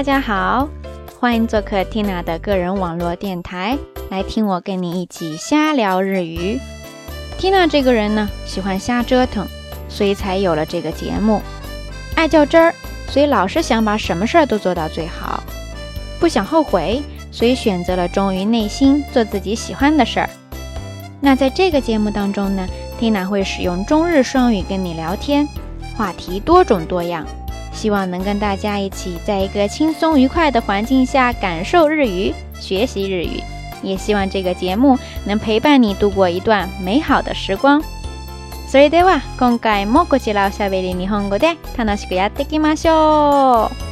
大家好，欢迎做客 Tina 的个人网络电台，来听我跟你一起瞎聊日语。Tina 这个人呢，喜欢瞎折腾，所以才有了这个节目；爱较真儿，所以老是想把什么事儿都做到最好；不想后悔，所以选择了忠于内心，做自己喜欢的事儿。那在这个节目当中呢，Tina 会使用中日双语跟你聊天，话题多种多样。希望能跟大家一起，在一个轻松愉快的环境下感受日语、学习日语，也希望这个节目能陪伴你度过一段美好的时光。それでは、今回もこちらをしゃべる日本語で楽しくやっていきましょう。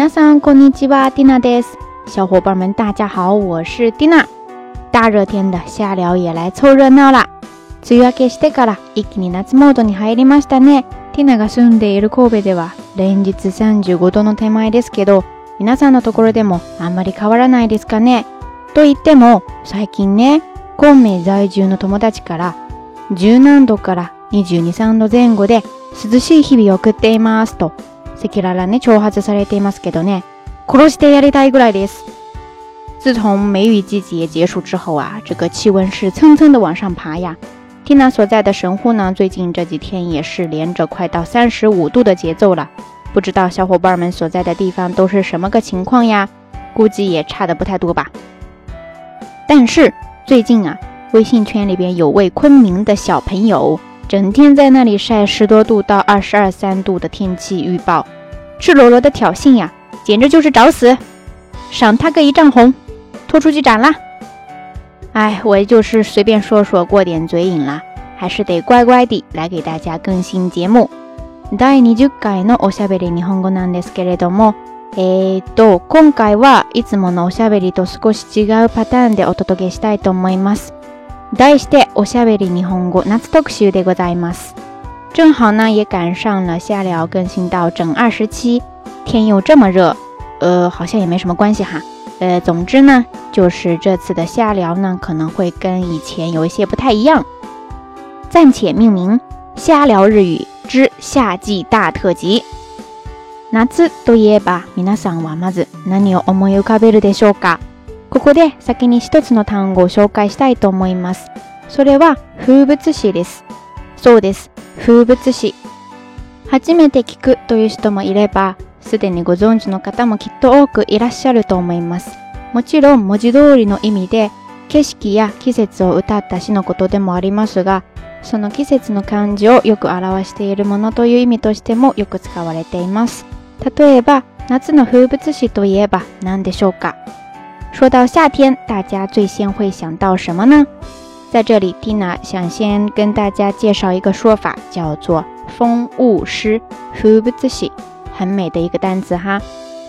皆さんこんにちは、ティナです。小伙伴们，大家好，我是ティナ。大热天的，瞎聊也来凑热闹啦。梅雨明けしてから一気に夏モードに入りましたね。ティナが住んでいる神戸では連日35度の手前ですけど、皆さんのところでもあんまり変わらないですかね。と言っても、最近ね、昆明在住の友達から十何度から22、3度前後で涼しい日々を送っていますと这天冷冷的，却还在晒着太阳，是该多暖！可是天也太过来的。自从梅雨季节结束之后啊，这个气温是蹭蹭的往上爬呀。t 娜所在的神户呢，最近这几天也是连着快到三十五度的节奏了。不知道小伙伴们所在的地方都是什么个情况呀？估计也差的不太多吧。但是最近啊，微信圈里边有位昆明的小朋友。整天在那里晒十多度到二十二三度的天气预报，赤裸裸的挑衅呀，简直就是找死！赏他个一丈红，拖出去斩啦！哎，我也就是随便说说，过点嘴瘾啦，还是得乖乖地来给大家更新节目。第二十回のおしゃべり日本語なんですけれども、えっと今回はいつものおしゃべりと少し違うパターンでお届けしたいと思います。題しておしゃべり日本語夏特集でございます。正好呢，也赶上了夏聊更新到整二十七。天又这么热，呃，好像也没什么关系哈。呃，总之呢，就是这次的夏聊呢，可能会跟以前有一些不太一样。暂且命名“夏聊日语之夏季大特辑”。ナといえば皆さんはまず何を思い浮かべるでしょうか？ここで先に一つの単語を紹介したいと思います。それは風物詩です。そうです。風物詩。初めて聞くという人もいれば、すでにご存知の方もきっと多くいらっしゃると思います。もちろん文字通りの意味で、景色や季節を歌った詩のことでもありますが、その季節の漢字をよく表しているものという意味としてもよく使われています。例えば、夏の風物詩といえば何でしょうか说到夏天，大家最先会想到什么呢？在这里，蒂娜想先跟大家介绍一个说法，叫做“风物诗 ”（hubzizi），很美的一个单词哈。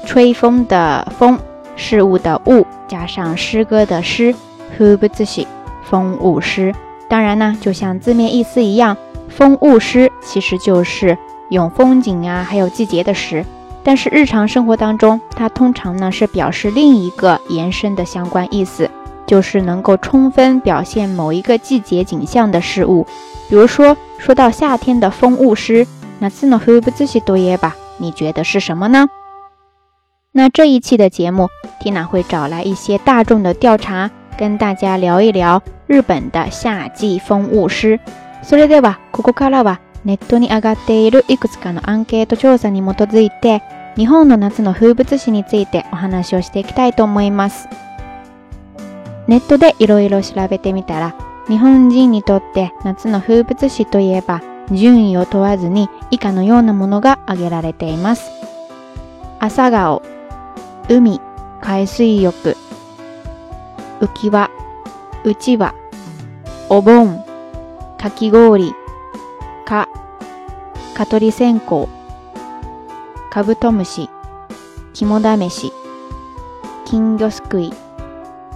吹风的风，事物的物，加上诗歌的诗 （hubzizi），风物诗。当然呢，就像字面意思一样，风物诗其实就是用风景啊，还有季节的诗。但是日常生活当中，它通常呢是表示另一个延伸的相关意思，就是能够充分表现某一个季节景象的事物。比如说，说到夏天的风物诗，那次呢会不ぶじし多耶吧？你觉得是什么呢？那这一期的节目，缇娜会找来一些大众的调查，跟大家聊一聊日本的夏季风物诗。それではここからはネットに上がっているいくつかのアンケート調査に基づいて。日本の夏の風物詩についてお話をしていきたいと思います。ネットでいろいろ調べてみたら、日本人にとって夏の風物詩といえば、順位を問わずに以下のようなものが挙げられています。朝顔、海、海水浴、浮き輪、うちわ、お盆、かき氷、か、蚊取り線香、カブトムシ、肝試し、金魚すくい、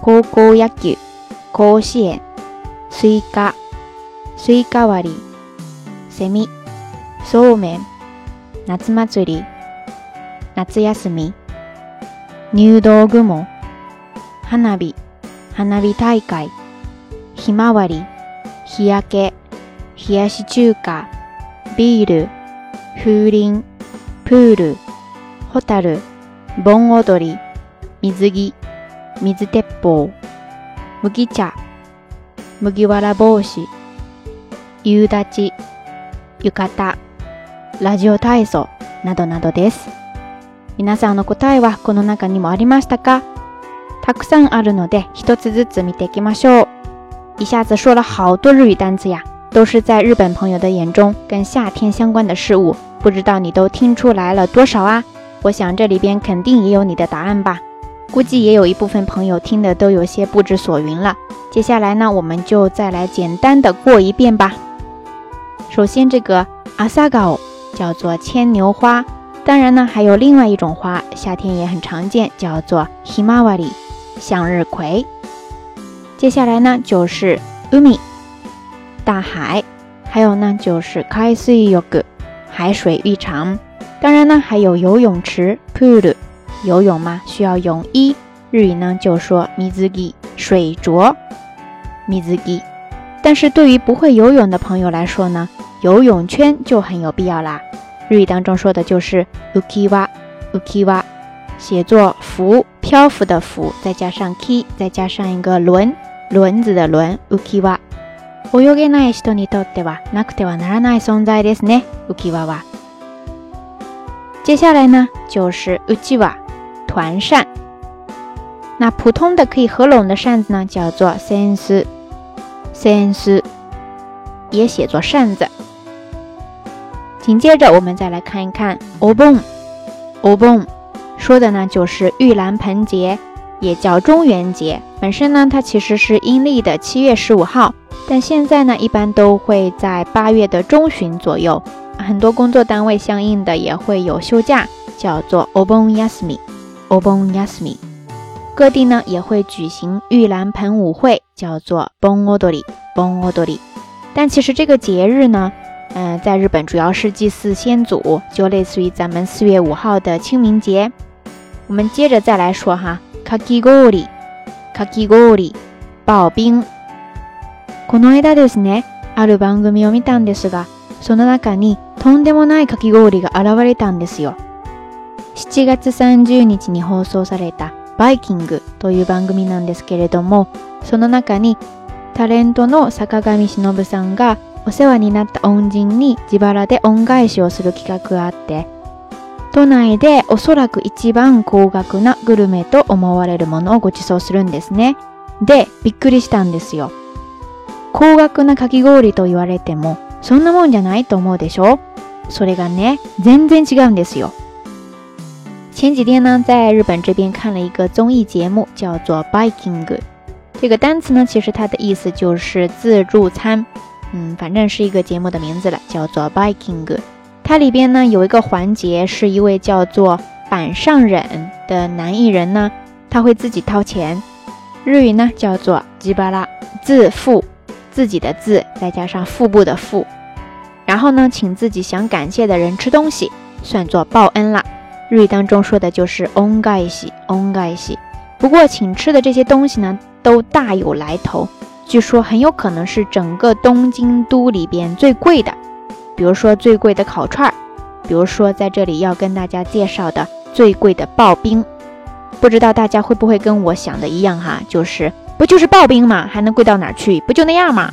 高校野球、甲子園、スイカ、スイカ割り、セミ、そうめん、夏祭り、夏休み、入道雲、花火、花火大会、ひまわり、日焼け、冷やし中華、ビール、風鈴、プール、ホタル、盆踊り、水着、水鉄砲、麦茶、麦わら帽子、夕立ち、浴衣、ラジオ体操などなどです。皆さんの答えはこの中にもありましたかたくさんあるので一つずつ見ていきましょう。一下子说了好多日语单词呀，都是在日本朋友的眼中跟夏天相关的事物。不知道你都听出来了多少啊？我想这里边肯定也有你的答案吧。估计也有一部分朋友听的都有些不知所云了。接下来呢，我们就再来简单的过一遍吧。首先，这个阿萨 o 叫做牵牛花，当然呢，还有另外一种花，夏天也很常见，叫做 himawari 向日葵。接下来呢，就是 umi 大海，还有呢，就是 k a i y o 有 u 海水浴场，当然呢，还有游泳池。pool，游泳嘛，需要泳衣。日语呢就说 “mizugi”，水着。mizugi。但是对于不会游泳的朋友来说呢，游泳圈就很有必要啦。日语当中说的就是 u k i w a u k i w a 写作浮漂浮的浮，再加上 ki，再加上一个轮轮子的轮，ukiwawa。泳げない人にとってはなくてはならない存在ですね。浮き輪は。接下来呢、就是長寿。うちは団扇。那普通的可以合拢的扇子呢，叫做扇子。扇子也写作扇子。紧接着我们再来看一看，オ n o b ボ n 说的呢就是玉兰盆节，也叫中元节。本身呢，它其实是阴历的七月十五号。但现在呢，一般都会在八月的中旬左右，很多工作单位相应的也会有休假，叫做 Obon y a s m i Obon y a s m i 各地呢也会举行玉兰盆舞会，叫做 Bon Odori。Bon Odori。但其实这个节日呢，嗯，在日本主要是祭祀先祖，就类似于咱们四月五号的清明节。我们接着再来说哈 k a k i g o r i k a k i g o r i 刨冰。この間ですね、ある番組を見たんですが、その中にとんでもないかき氷が現れたんですよ。7月30日に放送されたバイキングという番組なんですけれども、その中にタレントの坂上忍さんがお世話になった恩人に自腹で恩返しをする企画があって、都内でおそらく一番高額なグルメと思われるものをご馳走するんですね。で、びっくりしたんですよ。高額なかき氷と言われても、そんなもんじゃないと思うでしょ？それがね、全然違うんですよ。前几天呢，在日本这边看了一个综艺节目，叫做 Biking。这个单词呢，其实它的意思就是自助餐，嗯，反正是一个节目的名字了，叫做 Biking。它里边呢，有一个环节是一位叫做板上忍的男艺人呢，他会自己掏钱。日语呢，叫做吉巴拉”，自付。自己的字，再加上腹部的腹，然后呢，请自己想感谢的人吃东西，算作报恩了。语当中说的就是 “on gaishi on gaishi”。不过，请吃的这些东西呢，都大有来头，据说很有可能是整个东京都里边最贵的。比如说最贵的烤串，比如说在这里要跟大家介绍的最贵的刨冰，不知道大家会不会跟我想的一样哈，就是。不就是刨冰嘛，还能贵到哪去？不就那样嘛。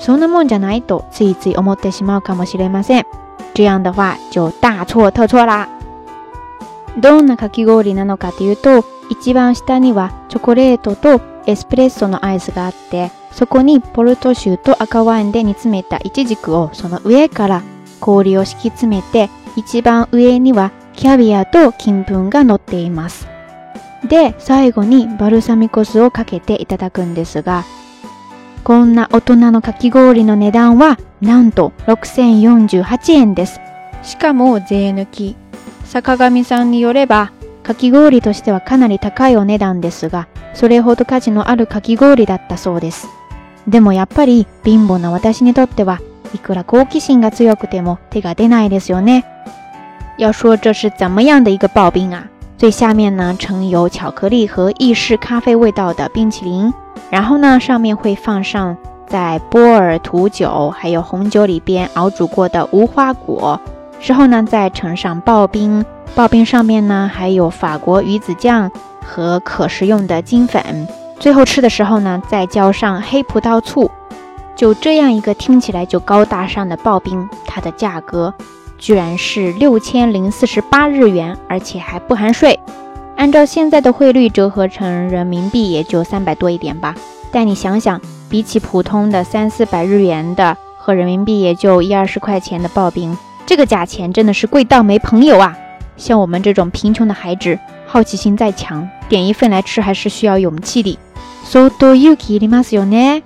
そんなもんじゃないとついつい思ってしまうかもしれません。这样的话就大错特错啦。どんなかき氷なのかというと、一番下にはチョコレートとエスプレッソのアイスがあって、そこにポルトーと赤ワインで煮詰めたイチジクをその上から氷を敷き詰めて、一番上にはキャビアと金粉が乗っています。で、最後にバルサミコ酢をかけていただくんですが、こんな大人のかき氷の値段はなんと6048円です。しかも税抜き。坂上さんによれば、かき氷としてはかなり高いお値段ですが、それほど価値のあるかき氷だったそうです。でもやっぱり貧乏な私にとってはいくら好奇心が強くても手が出ないですよね。要说这是怎么样的一个ビン啊！最下面呢盛有巧克力和意式咖啡味道的冰淇淋，然后呢上面会放上在波尔图酒还有红酒里边熬煮过的无花果，之后呢再盛上刨冰，刨冰上面呢还有法国鱼子酱和可食用的金粉，最后吃的时候呢再浇上黑葡萄醋，就这样一个听起来就高大上的刨冰，它的价格。居然是六千零四十八日元，而且还不含税。按照现在的汇率折合成人民币，也就三百多一点吧。但你想想，比起普通的三四百日元的和人民币也就一二十块钱的刨冰，这个价钱真的是贵到没朋友啊！像我们这种贫穷的孩子，好奇心再强，点一份来吃还是需要勇气的。So do you k i t i Masu Ne?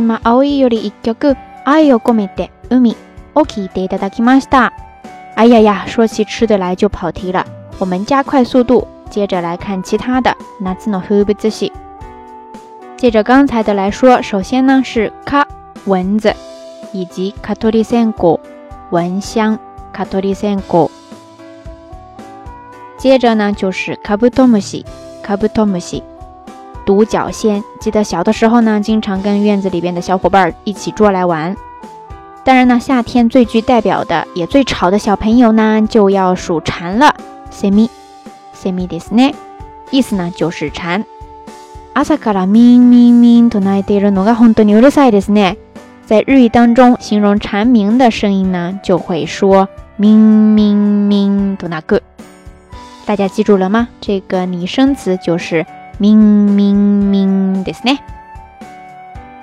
今青いより一曲、愛を込めて、海、を聞いていただきました。哎呀呀，说起吃的来就跑题了，我们加快速度，接着来看其他的。那次のふうぶじし。接着刚才的来说，首先呢是カ蚊子，以及カトリセンコ蚊香、カトリセンコ。接着呢就是カブトムシ、カブトムシ。独角仙，记得小的时候呢，经常跟院子里边的小伙伴一起捉来玩。当然呢，夏天最具代表的也最吵的小朋友呢，就要数蝉了。Say me, s a me t i s n a m 意思呢就是蝉。阿萨卡拉咪咪咪多奈德热诺个红多牛在日语当中形容蝉鸣的声音呢，就会说咪咪咪多那个。大家记住了吗？这个拟声词就是。明明明，的是呢。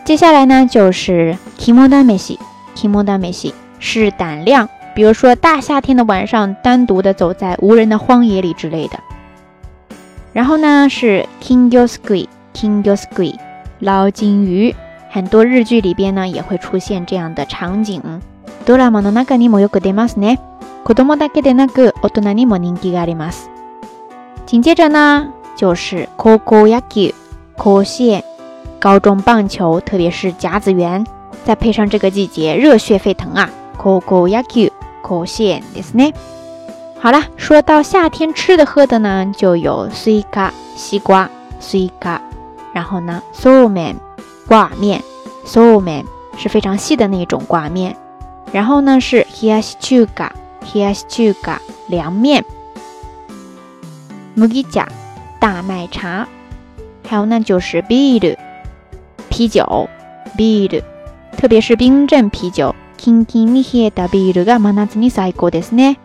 接下来呢，就是気持だめし，気持だめし是胆量，比如说大夏天的晚上，单独的走在无人的荒野里之类的。然后呢，是キングスクリ，キングスクリ捞金鱼，很多日剧里边呢也会出现这样的场景。ドラマのなかにもよく出ますね。子供だけでなく大人にも人気があります。亲切着な。就是 Kokoyaki，烤蟹，高中棒球，特别是甲子园，再配上这个季节，热血沸腾啊！Kokoyaki，烤蟹，这是呢。好了，说到夏天吃的喝的呢，就有 Suka 西瓜，Suka，然后呢，Somen 挂面，Somen 是非常细的那种挂面，然后呢是 h i a s h i k u c h a h i a s h i k u g a 凉面，Mugicha。大麦茶，还有那就是 b 啤酒，b 啤酒，特别是冰镇啤酒。Kinki m i he da bi u a m a n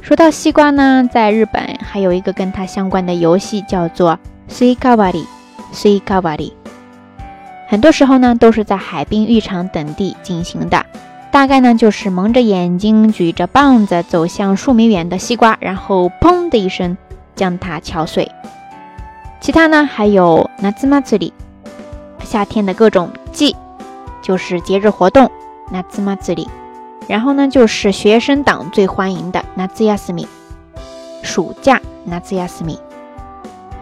说到西瓜呢，在日本还有一个跟它相关的游戏叫做 “seikawari”，seikawari。很多时候呢，都是在海滨浴场等地进行的。大概呢，就是蒙着眼睛，举着棒子走向数米远的西瓜，然后砰的一声。将它敲碎。其他呢？还有拿芝麻籽粒，夏天的各种祭，就是节日活动拿芝麻籽里。然后呢，就是学生党最欢迎的拿芝麻籽米。暑假拿芝麻籽米。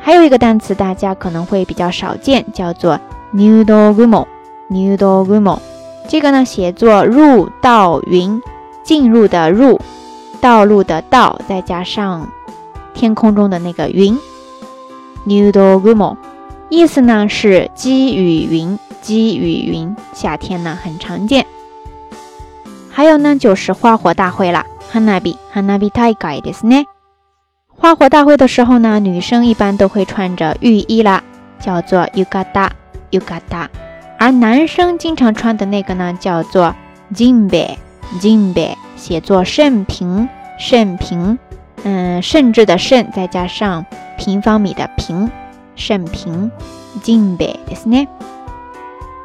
还有一个单词大家可能会比较少见，叫做 “new door r m o new door r m o 这个呢，写作“入道云”，进入的入，道路的道，再加上。天空中的那个云 n o d o r u m o 意思呢是鸡与云，鸡与云，夏天呢很常见。还有呢就是花火大会了，Hanabi，Hanabi 太可爱的是呢。花火大会的时候呢，女生一般都会穿着浴衣啦，叫做 Yukata，Yukata，而男生经常穿的那个呢叫做 k i m b e i i m b e 写作盛平，盛平。嗯，甚至的“甚”再加上平方米的“平”，甚平近百です呢。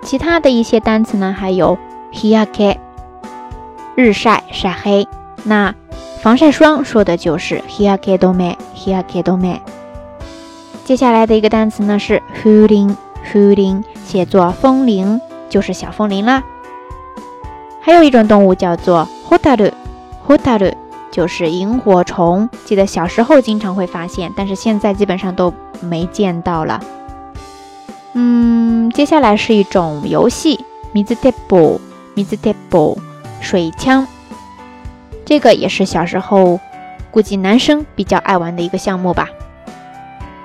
其他的一些单词呢，还有 “hierke”，日晒晒黑。那防晒霜说的就是 “hierke domen”，“hierke domen”。接下来的一个单词呢是 “huling”，“huling” 写作“风铃”，就是小风铃啦。还有一种动物叫做 h o t a a u h o t a a u 就是萤火虫，记得小时候经常会发现，但是现在基本上都没见到了。嗯，接下来是一种游戏 m i t a b l e m i t a b l e 水枪，这个也是小时候估计男生比较爱玩的一个项目吧。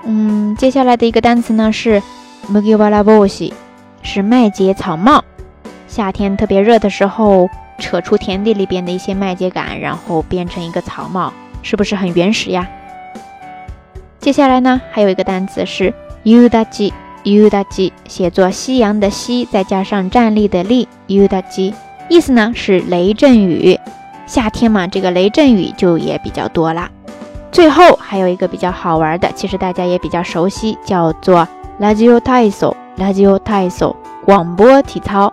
嗯，接下来的一个单词呢是 m u g i w a l a b o s h i 是麦秸草帽，夏天特别热的时候。扯出田地里边的一些麦秸秆，然后编成一个草帽，是不是很原始呀？接下来呢，还有一个单词是 y u d a j i y u d a j i 写作夕阳的夕，再加上站立的立 y u d a j i 意思呢是雷阵雨。夏天嘛，这个雷阵雨就也比较多啦。最后还有一个比较好玩的，其实大家也比较熟悉，叫做 radio t a i o radio t a i o 广播体操。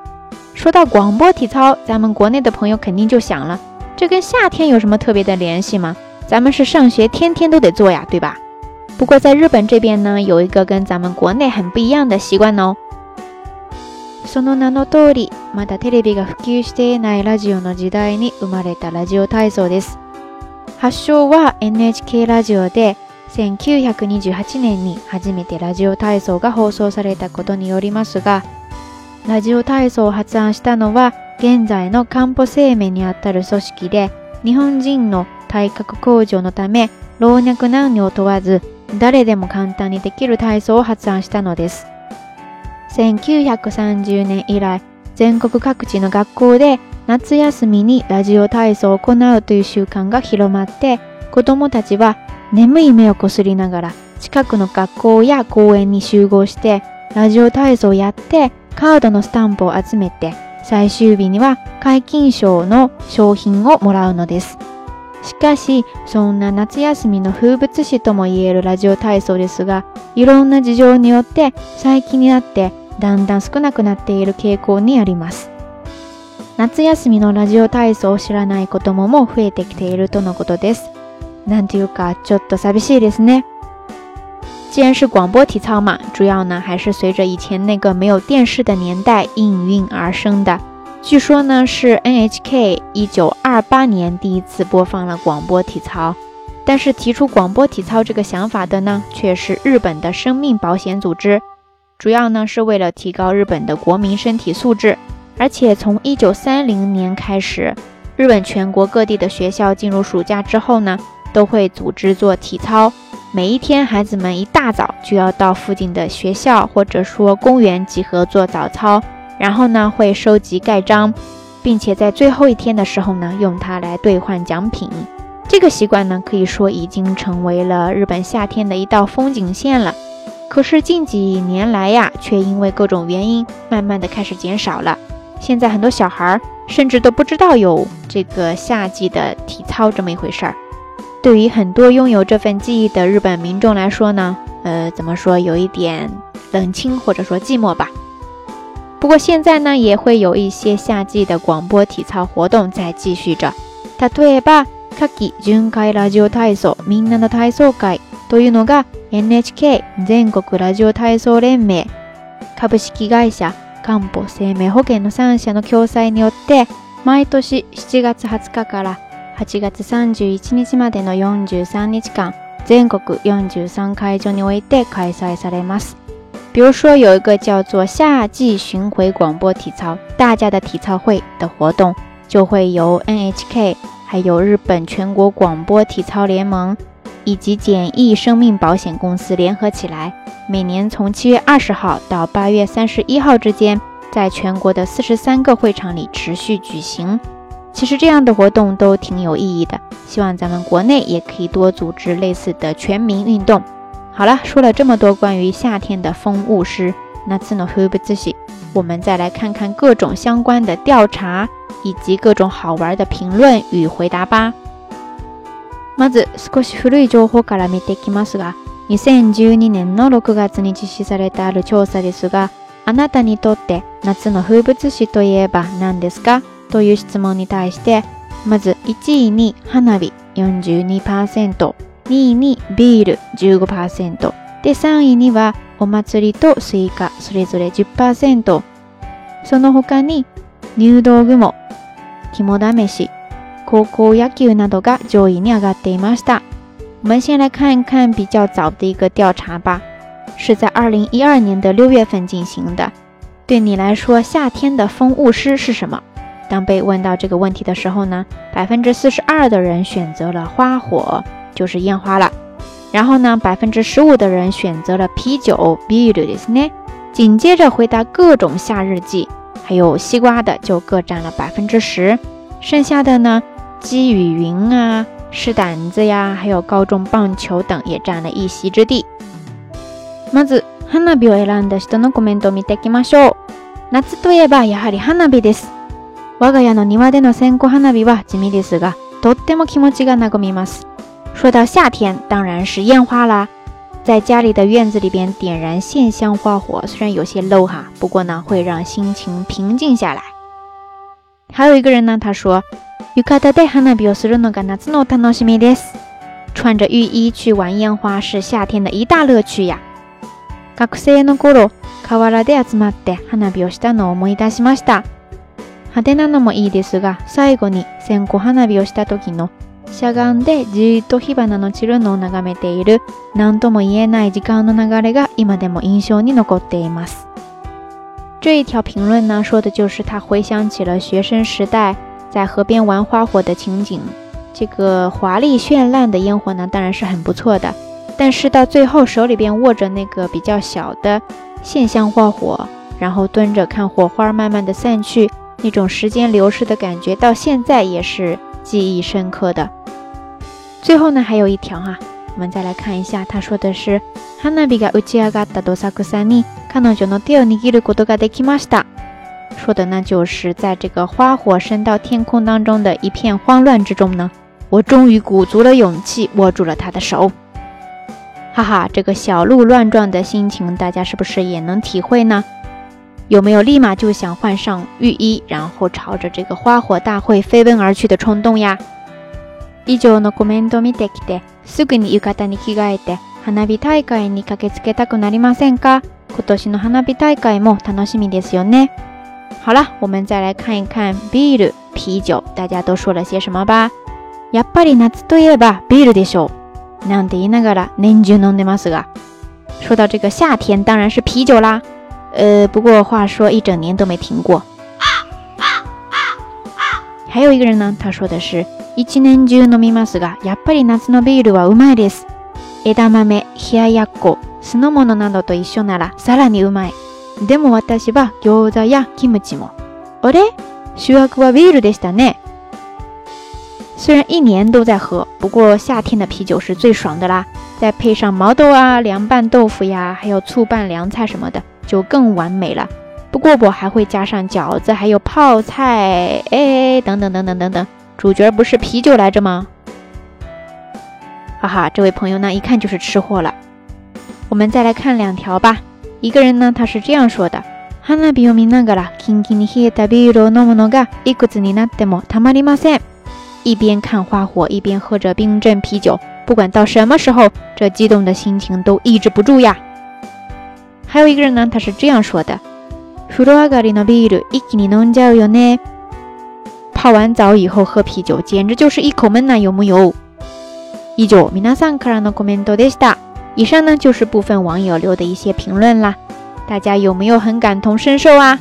说到广播体操，咱们国内的朋友肯定就想了，这跟夏天有什么特别的联系吗？咱们是上学天天都得做呀，对吧？不过在日本这边呢，有一个跟咱们国内很不一样的习惯哦。そのあの通り、まだテレビが普及していないラジオの時代に生まれたラジオ体操です。発祥は NHK ラジオで1928年に初めてラジオ体操が放送されたことによりますが。ラジオ体操を発案したのは現在のンポ生命にあたる組織で日本人の体格向上のため老若男女を問わず誰でも簡単にできる体操を発案したのです1930年以来全国各地の学校で夏休みにラジオ体操を行うという習慣が広まって子供たちは眠い目をこすりながら近くの学校や公園に集合してラジオ体操をやってカードのスタンプを集めて、最終日には解禁賞の商品をもらうのです。しかし、そんな夏休みの風物詩とも言えるラジオ体操ですが、いろんな事情によって最近になってだんだん少なくなっている傾向にあります。夏休みのラジオ体操を知らない子供も増えてきているとのことです。なんていうか、ちょっと寂しいですね。既然是广播体操嘛，主要呢还是随着以前那个没有电视的年代应运而生的。据说呢是 NHK 一九二八年第一次播放了广播体操，但是提出广播体操这个想法的呢却是日本的生命保险组织，主要呢是为了提高日本的国民身体素质。而且从一九三零年开始，日本全国各地的学校进入暑假之后呢，都会组织做体操。每一天，孩子们一大早就要到附近的学校或者说公园集合做早操，然后呢，会收集盖章，并且在最后一天的时候呢，用它来兑换奖品。这个习惯呢，可以说已经成为了日本夏天的一道风景线了。可是近几年来呀，却因为各种原因，慢慢的开始减少了。现在很多小孩甚至都不知道有这个夏季的体操这么一回事儿。对于很多拥有这份记忆的日本民众来说呢，呃，怎么说，有一点冷清或者说寂寞吧。不过现在呢，也会有一些夏季的广播体操活动在继续着。タトゥエバカギ全開ラジオ体操民間の体操会というのが NHK 全国ラジオ体操連盟株式会社、漢方生命保険の3社の協賛によって毎年7月20日から。八月三十一日までの四十三日間、全国四十三会場において開催されます。比如说有一个叫做夏季巡回广播体操，大家的体操会的活动就会由 NHK、还有日本全国广播体操联盟以及简易生命保险公司联合起来，每年从七月二十号到八月三十一号之间，在全国的四十三个会场里持续举行。其实这样的活动都挺有意义的，希望咱们国内也可以多组织类似的全民运动。好了，说了这么多关于夏天的风物诗，那次の風自詩。我们再来看看各种相关的调查以及各种好玩的评论与回答吧。まず少し古い情報から見てきますが、2012年の6月に実施されたある調査ですが、あなたにとって夏の風物詩といえば何ですか？という質問に対して、まず1位に花火42%、2位にビール15%、で3位にはお祭りとスイカそれぞれ10%、その他に入道雲、肝試し、高校野球などが上位に上がっていました。我们先来看看比较早的一个调查吧，是在二零一二年的六月份进行的。对你来说，夏天的风物诗是什么？当被问到这个问题的时候呢，百分之四十二的人选择了花火，就是烟花了。然后呢，百分之十五的人选择了啤酒。b e 紧接着回答各种夏日季，还有西瓜的就各占了百分之十。剩下的呢，积雨云啊、是胆子呀，还有高中棒球等也占了一席之地。まず、花火を選んだ人のコメントを見てきましょう。夏といえばやはり花火です。我が家の庭での戦国花火はですがとても気持ちが和みます。说到夏天，当然是烟花啦！在家里的院子里边点燃线香花火，虽然有些 low 哈，不过呢会让心情平静下来。还有一个人呢，他说：浴衣で花火をするのが夏の楽しみです。穿着浴衣去玩烟花是夏天的一大乐趣呀！学生の頃、川原で集まって花火をしたのを思い出しました。派对なのもいいですが、最後に千個花火をした時の斜眼でじっと火花のチルのを眺めている。なんとも言えない時間の流れが今でも印象に残っています。这一条评论呢，说的就是他回想起了学生时代在河边玩花火的情景。这个华丽绚烂的烟火呢，当然是很不错的。但是到最后手里边握着那个比较小的线香花火，然后蹲着看火花慢慢的散去。那种时间流逝的感觉，到现在也是记忆深刻的。最后呢，还有一条哈，我们再来看一下，他说的是“花火が打ち上がった土砂降り、彼女の手を握ることができました”，说的呢，就是在这个花火升到天空当中的一片慌乱之中呢，我终于鼓足了勇气握住了他的手。哈哈，这个小鹿乱撞的心情，大家是不是也能体会呢？有没有立马就想换上浴衣，然后朝着这个花火大会飞奔而去的冲动呀？すぐに浴衣に着替えて花火大会に駆けつけたくなりませんか？今年の花火大会も楽しみですよね。好了，我们再来看一看啤酒，大家都说了些什么吧？やっぱり夏といえばビールでしょう。讲的那个了，ねんじゅうの年末。说到这个夏天，当然是啤酒啦。呃，不过话说，一整年都没停过。还有一个人呢，他说的是：Ichinenju nomimasu ga，やっぱり夏のビールはうまいです。枝豆、冷ややっこ、酢の物などと一緒ならさらにうまい。でも私は餃子やキムチも、あれ、醤油がビールでしたね。虽然一年都在喝，不过夏天的啤酒是最爽的啦。再配上毛豆啊、凉拌豆腐呀，还有醋拌凉菜什么的。就更完美了。不过我还会加上饺子，还有泡菜，哎，等等等等等等。主角不是啤酒来着吗？哈哈，这位朋友呢，一看就是吃货了。我们再来看两条吧。一个人呢，他是这样说的：一边看花火，一边喝着冰镇啤酒，不管到什么时候，这激动的心情都抑制不住呀。还有一个人呢，他是这样说的：泡完澡以后喝啤酒，简直就是一口闷呐，有木有？以上呢就是部分网友留的一些评论啦，大家有没有很感同身受啊？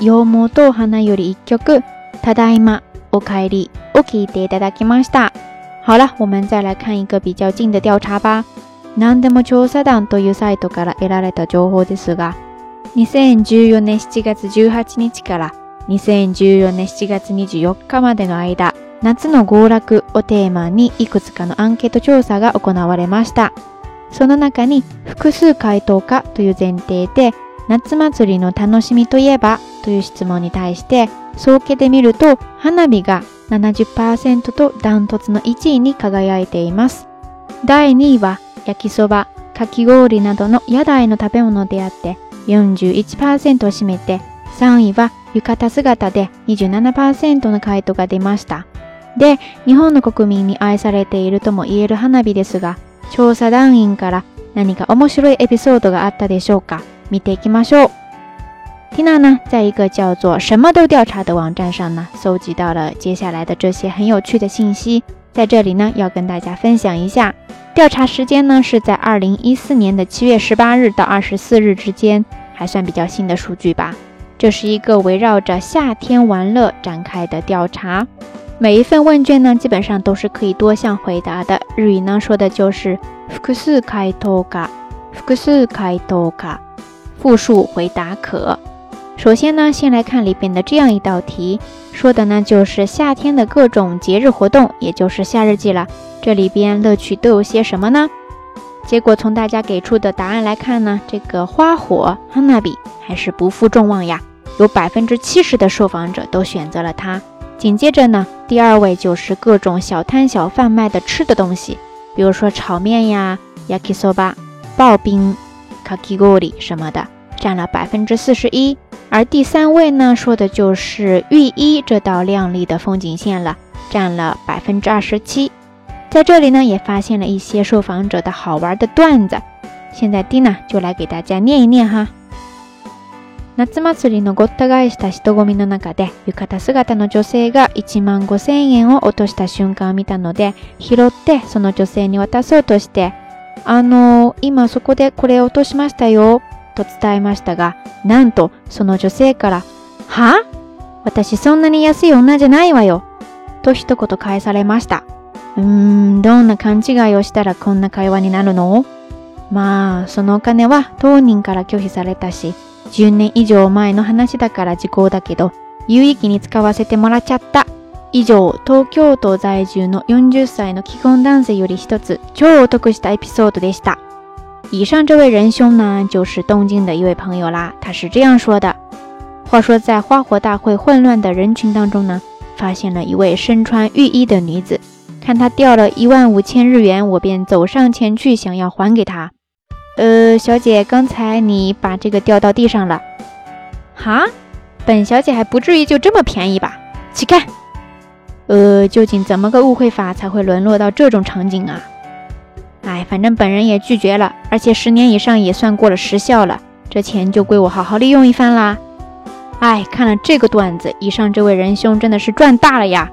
羊毛とお花より一曲、ただいま、お帰りを聞いていただきました。好了，我们再来看一个比较近的調查吧。何でも調査団というサイトから得られた情報ですが、2014年7月18日から2014年7月24日までの間、夏の合楽をテーマにいくつかのアンケート調査が行われました。その中に複数回答かという前提で夏祭りの楽しみといえばという質問に対して、総計で見ると花火が70%とダントツの1位に輝いています。第2位は焼きそば、かき氷などの屋台の食べ物であって41%を占めて、3位は浴衣姿で27%の回答が出ました。で、日本の国民に愛されているとも言える花火ですが、調査団員から何か面白いエピソードがあったでしょうか米特吉 Tina 呢，在一个叫做“什么都调查”的网站上呢，搜集到了接下来的这些很有趣的信息，在这里呢，要跟大家分享一下。调查时间呢，是在二零一四年的七月十八日到二十四日之间，还算比较新的数据吧。这是一个围绕着夏天玩乐展开的调查，每一份问卷呢，基本上都是可以多项回答的。日语呢，说的就是“複数回答”卡，“複数回答”卡。复数回答可。首先呢，先来看里边的这样一道题，说的呢就是夏天的各种节日活动，也就是夏日季了。这里边乐趣都有些什么呢？结果从大家给出的答案来看呢，这个花火 （Hanabi） 还是不负众望呀，有百分之七十的受访者都选择了它。紧接着呢，第二位就是各种小摊小贩卖的吃的东西，比如说炒面呀、yakisoba、刨冰。卡其裤 i 什么的占了百分之四十一，而第三位呢，说的就是浴衣这道亮丽的风景线了，占了百分之二十七。在这里呢，也发现了一些受访者的好玩的段子，现在 Dina 就来给大家念一念哈。夏祭りのごった返した人ごみの中で浴衣姿の女性が一万五千円を落とした瞬間見たので拾ってその女性に渡そうとして。あの今そこでこれ落としましたよ、と伝えましたが、なんとその女性から、は私そんなに安い女じゃないわよ、と一言返されました。うーん、どんな勘違いをしたらこんな会話になるのまあ、そのお金は当人から拒否されたし、10年以上前の話だから時効だけど、有意義に使わせてもらっちゃった以上，东京都在住の40歳の结婚男性，より一つ超お得したエピソードでした。以上这位仁兄呢，就是东京的一位朋友啦。他是这样说的：话说在花火大会混乱的人群当中呢，发现了一位身穿浴衣的女子。看她掉了一万五千日元，我便走上前去想要还给她。呃，小姐，刚才你把这个掉到地上了。哈？本小姐还不至于就这么便宜吧？起开！呃，究竟怎么个误会法才会沦落到这种场景啊？哎，反正本人也拒绝了，而且十年以上也算过了时效了，这钱就归我好好利用一番啦。哎，看了这个段子，以上这位仁兄真的是赚大了呀！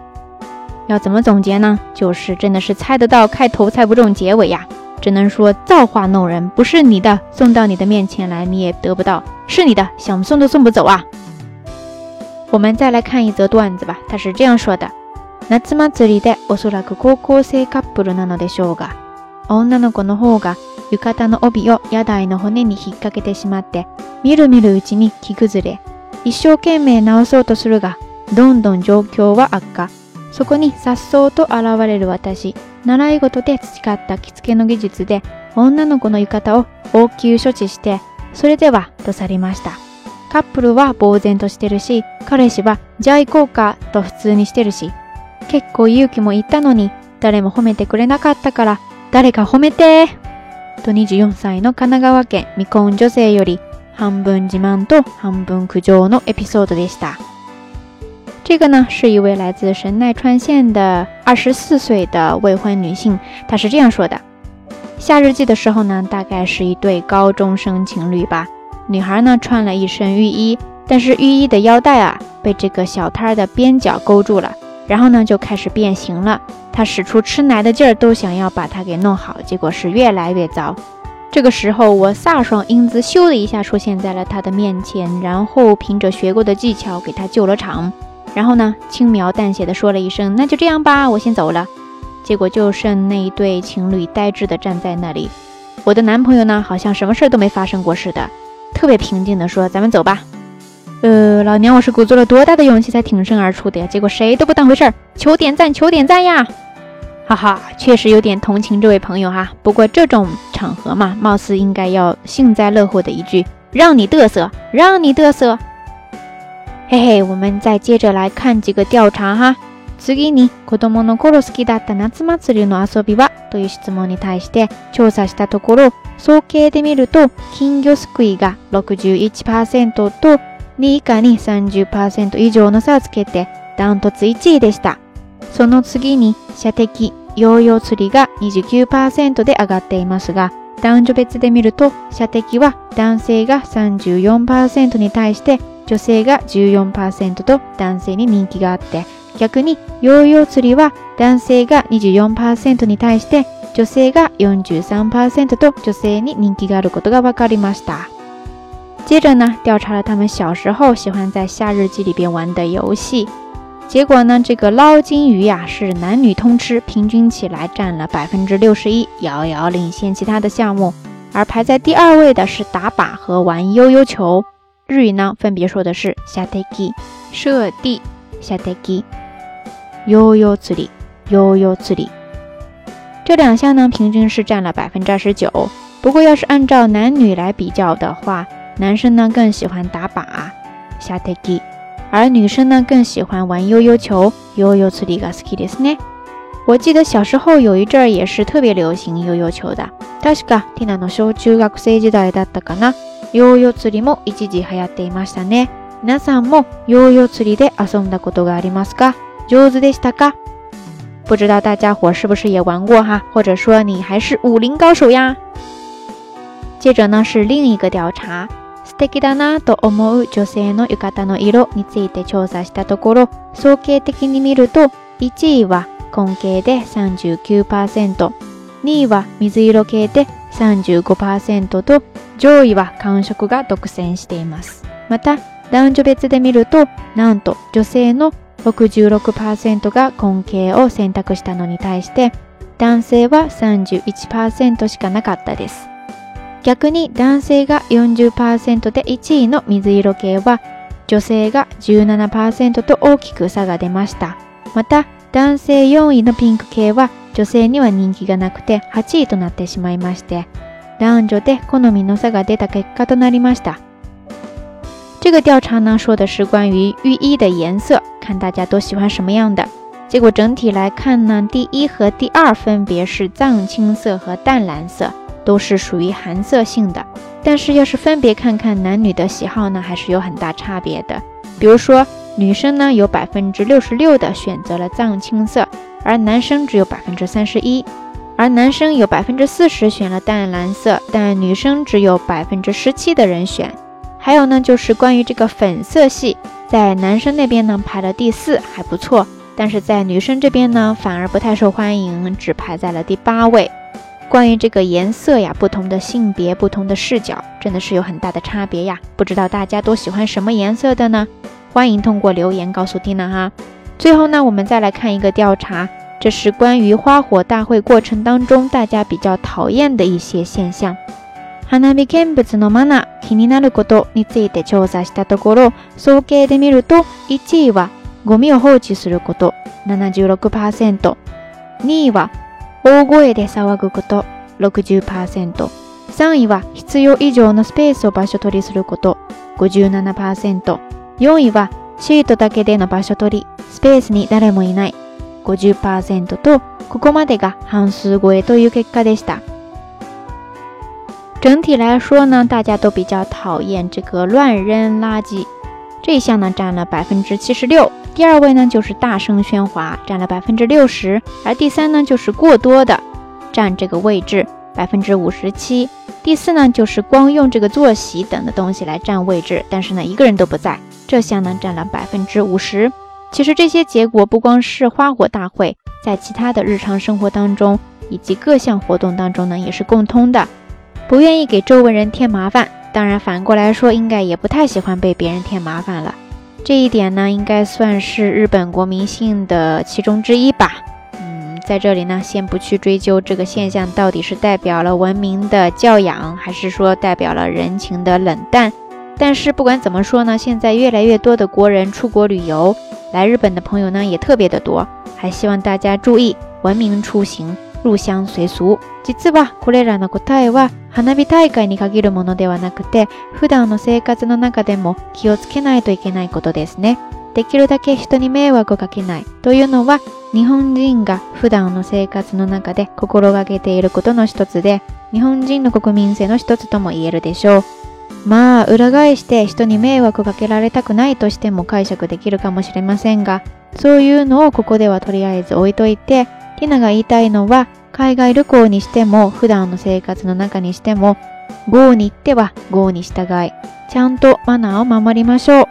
要怎么总结呢？就是真的是猜得到开头猜不中结尾呀，只能说造化弄人，不是你的送到你的面前来你也得不到，是你的想送都送不走啊。我们再来看一则段子吧，他是这样说的。夏祭りでおそらく高校生カップルなのでしょうが、女の子の方が浴衣の帯を屋台の骨に引っ掛けてしまって、みるみるうちに着崩れ、一生懸命直そうとするが、どんどん状況は悪化。そこに颯爽と現れる私、習い事で培った着付けの技術で、女の子の浴衣を応急処置して、それでは、と去りました。カップルは呆然としてるし、彼氏は、じゃあ行こうか、と普通にしてるし、結構勇気も言ったのに、誰も褒めてくれなかったから、誰か褒めて！と24歳の神奈川県未婚女性より半分自慢と半分苦情のエピソードでした。这个呢，是一位来自神奈川县的十四岁的未婚女性，她是这样说的：夏日记的时候呢，大概是一对高中生情侣吧。女孩呢，穿了一身浴衣，但是浴衣的腰带啊，被这个小摊儿的边角勾住了。然后呢，就开始变形了。他使出吃奶的劲儿，都想要把它给弄好，结果是越来越糟。这个时候，我飒爽英姿咻的一下出现在了他的面前，然后凭着学过的技巧给他救了场。然后呢，轻描淡写的说了一声：“那就这样吧，我先走了。”结果就剩那一对情侣呆滞的站在那里。我的男朋友呢，好像什么事儿都没发生过似的，特别平静的说：“咱们走吧。”呃，老娘我是鼓足了多大的勇气才挺身而出的，结果谁都不当回事儿。求点赞，求点赞呀！哈哈，确实有点同情这位朋友哈。不过这种场合嘛，貌似应该要幸灾乐祸的一句：“让你嘚瑟，让你嘚瑟。”嘿嘿，我们再接着来看几个调查哈。次に子の頃好きだった夏祭りの遊びは、という質問に対して調査したところ、総計でると金魚が61%と。2位以下に30%以上の差をつけてダントツ1位でした。その次に射的、ヨーヨー釣りが29%で上がっていますが、男女別で見ると射的は男性が34%に対して女性が14%と男性に人気があって、逆にヨーヨー釣りは男性が24%に対して女性が43%と女性に人気があることが分かりました。接着呢，调查了他们小时候喜欢在夏日祭里边玩的游戏，结果呢，这个捞金鱼呀是男女通吃，平均起来占了百分之六十一，遥遥领先其他的项目。而排在第二位的是打靶和玩悠悠球。日语呢，分别说的是“しゃてき”（射箭）、“しゃてき”（悠悠里。这两项呢，平均是占了百分之二十九。不过，要是按照男女来比较的话，男生呢更喜欢打靶、下台基，而女生呢更喜欢玩悠悠球、悠悠刺里个斯基斯呢。我记得小时候有一阵儿也是特别流行悠悠球的，但是个，记得那小、中、学、三年级时代了，悠悠刺里也也挺火的呢。你们也玩过吗？不知道大家伙是不是也玩过哈？或者说你还是武林高手呀？接着呢是另一个调查。素敵だなぁと思う女性の浴衣の色について調査したところ、総計的に見ると、1位は根系で39%、2位は水色系で35%と、上位は感触が独占しています。また、男女別で見ると、なんと女性の66%が根系を選択したのに対して、男性は31%しかなかったです。逆に男性が40%で1位の水色系は女性が17%と大きく差が出ましたまた男性4位のピンク系は女性には人気がなくて8位となってしまいまして男女で好みの差が出た結果となりました这个调查呢说的是关于浴衣的颜色看大家都喜欢什么样的结果整体来看呢第一和第二分别是藏青色和淡蓝色都是属于寒色性的，但是要是分别看看男女的喜好呢，还是有很大差别的。比如说，女生呢有百分之六十六的选择了藏青色，而男生只有百分之三十一；而男生有百分之四十选了淡蓝色，但女生只有百分之十七的人选。还有呢，就是关于这个粉色系，在男生那边呢排了第四，还不错，但是在女生这边呢反而不太受欢迎，只排在了第八位。关于这个颜色呀，不同的性别、不同的视角，真的是有很大的差别呀。不知道大家都喜欢什么颜色的呢？欢迎通过留言告诉蒂娜哈。最后呢，我们再来看一个调查，这是关于花火大会过程当中大家比较讨厌的一些现象。花火見物のマナー気になることについて調査したところ、総計でみると、一位はゴミを放置すること、76%。二位は大声で騒ぐこと60%。3位は必要以上のスペースを場所取りすること57%。4位はシートだけでの場所取り、スペースに誰もいない50%と、ここまでが半数超えという結果でした。整体来说呢，大家都比较讨厌这个乱扔垃圾。这项呢占了百分之七十六，第二位呢就是大声喧哗，占了百分之六十，而第三呢就是过多的占这个位置，百分之五十七，第四呢就是光用这个坐席等的东西来占位置，但是呢一个人都不在这项呢占了百分之五十。其实这些结果不光是花火大会，在其他的日常生活当中以及各项活动当中呢也是共通的，不愿意给周围人添麻烦。当然，反过来说，应该也不太喜欢被别人添麻烦了。这一点呢，应该算是日本国民性的其中之一吧。嗯，在这里呢，先不去追究这个现象到底是代表了文明的教养，还是说代表了人情的冷淡。但是不管怎么说呢，现在越来越多的国人出国旅游，来日本的朋友呢也特别的多，还希望大家注意文明出行。入乡随俗。実はこれらの答えは花火大会に限るものではなくて、普段の生活の中でも気をつけないといけないことですね。できるだけ人に迷惑をかけないというのは日本人が普段の生活の中で心がけていることの一つで、日本人の国民性の一つとも言えるでしょう。まあ、裏返して人に迷惑かけられたくないとしても解釈できるかもしれませんが、そういうのをここではとりあえず置いといて、ィナが言いたいのは、海外旅行にしても普段の生活の中にしても、ゴーに行ってはゴーに従い、ちゃんとマナーを守りましょう。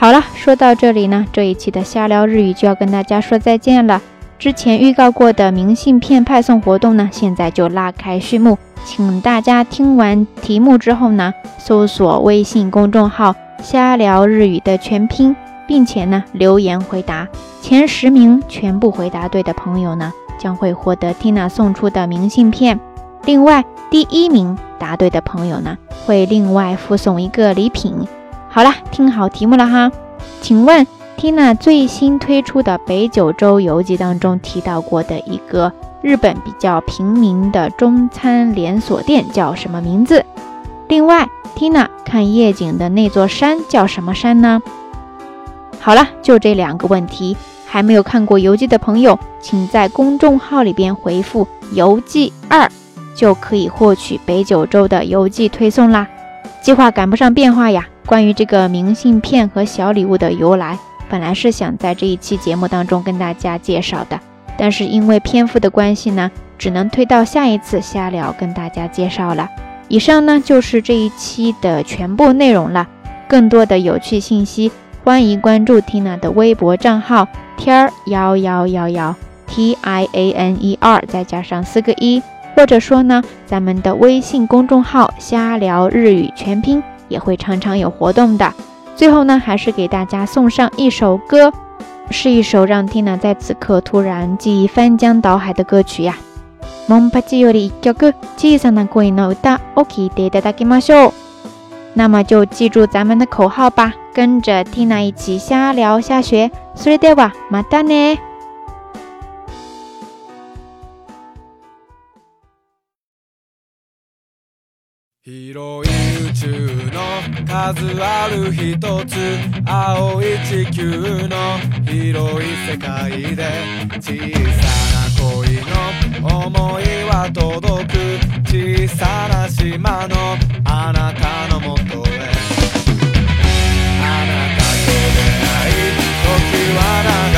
好了，说到这里呢，这一期的瞎聊日语就要跟大家说再见了。之前预告过的明信片派送活动呢，现在就拉开序幕。请大家听完题目之后呢，搜索微信公众号“瞎聊日语”的全拼。并且呢，留言回答前十名全部回答对的朋友呢，将会获得 Tina 送出的明信片。另外，第一名答对的朋友呢，会另外附送一个礼品。好了，听好题目了哈。请问 Tina 最新推出的北九州游记当中提到过的一个日本比较平民的中餐连锁店叫什么名字？另外，Tina 看夜景的那座山叫什么山呢？好了，就这两个问题。还没有看过游记的朋友，请在公众号里边回复“游记二”，就可以获取北九州的游记推送啦。计划赶不上变化呀！关于这个明信片和小礼物的由来，本来是想在这一期节目当中跟大家介绍的，但是因为篇幅的关系呢，只能推到下一次瞎聊跟大家介绍了。以上呢就是这一期的全部内容了。更多的有趣信息。欢迎关注 Tina 的微博账号天儿幺幺幺幺 T I A N E R，再加上四个一，或者说呢，咱们的微信公众号“瞎聊日语”全拼也会常常有活动的。最后呢，还是给大家送上一首歌，是一首让 Tina 在此刻突然记忆翻江倒海的歌曲呀。那么就记住咱们的口号吧，跟着 Tina 一起瞎聊瞎学，苏里德瓦马达呢。思いは届く小さな島のあなたのもとへあなたと出会い時は流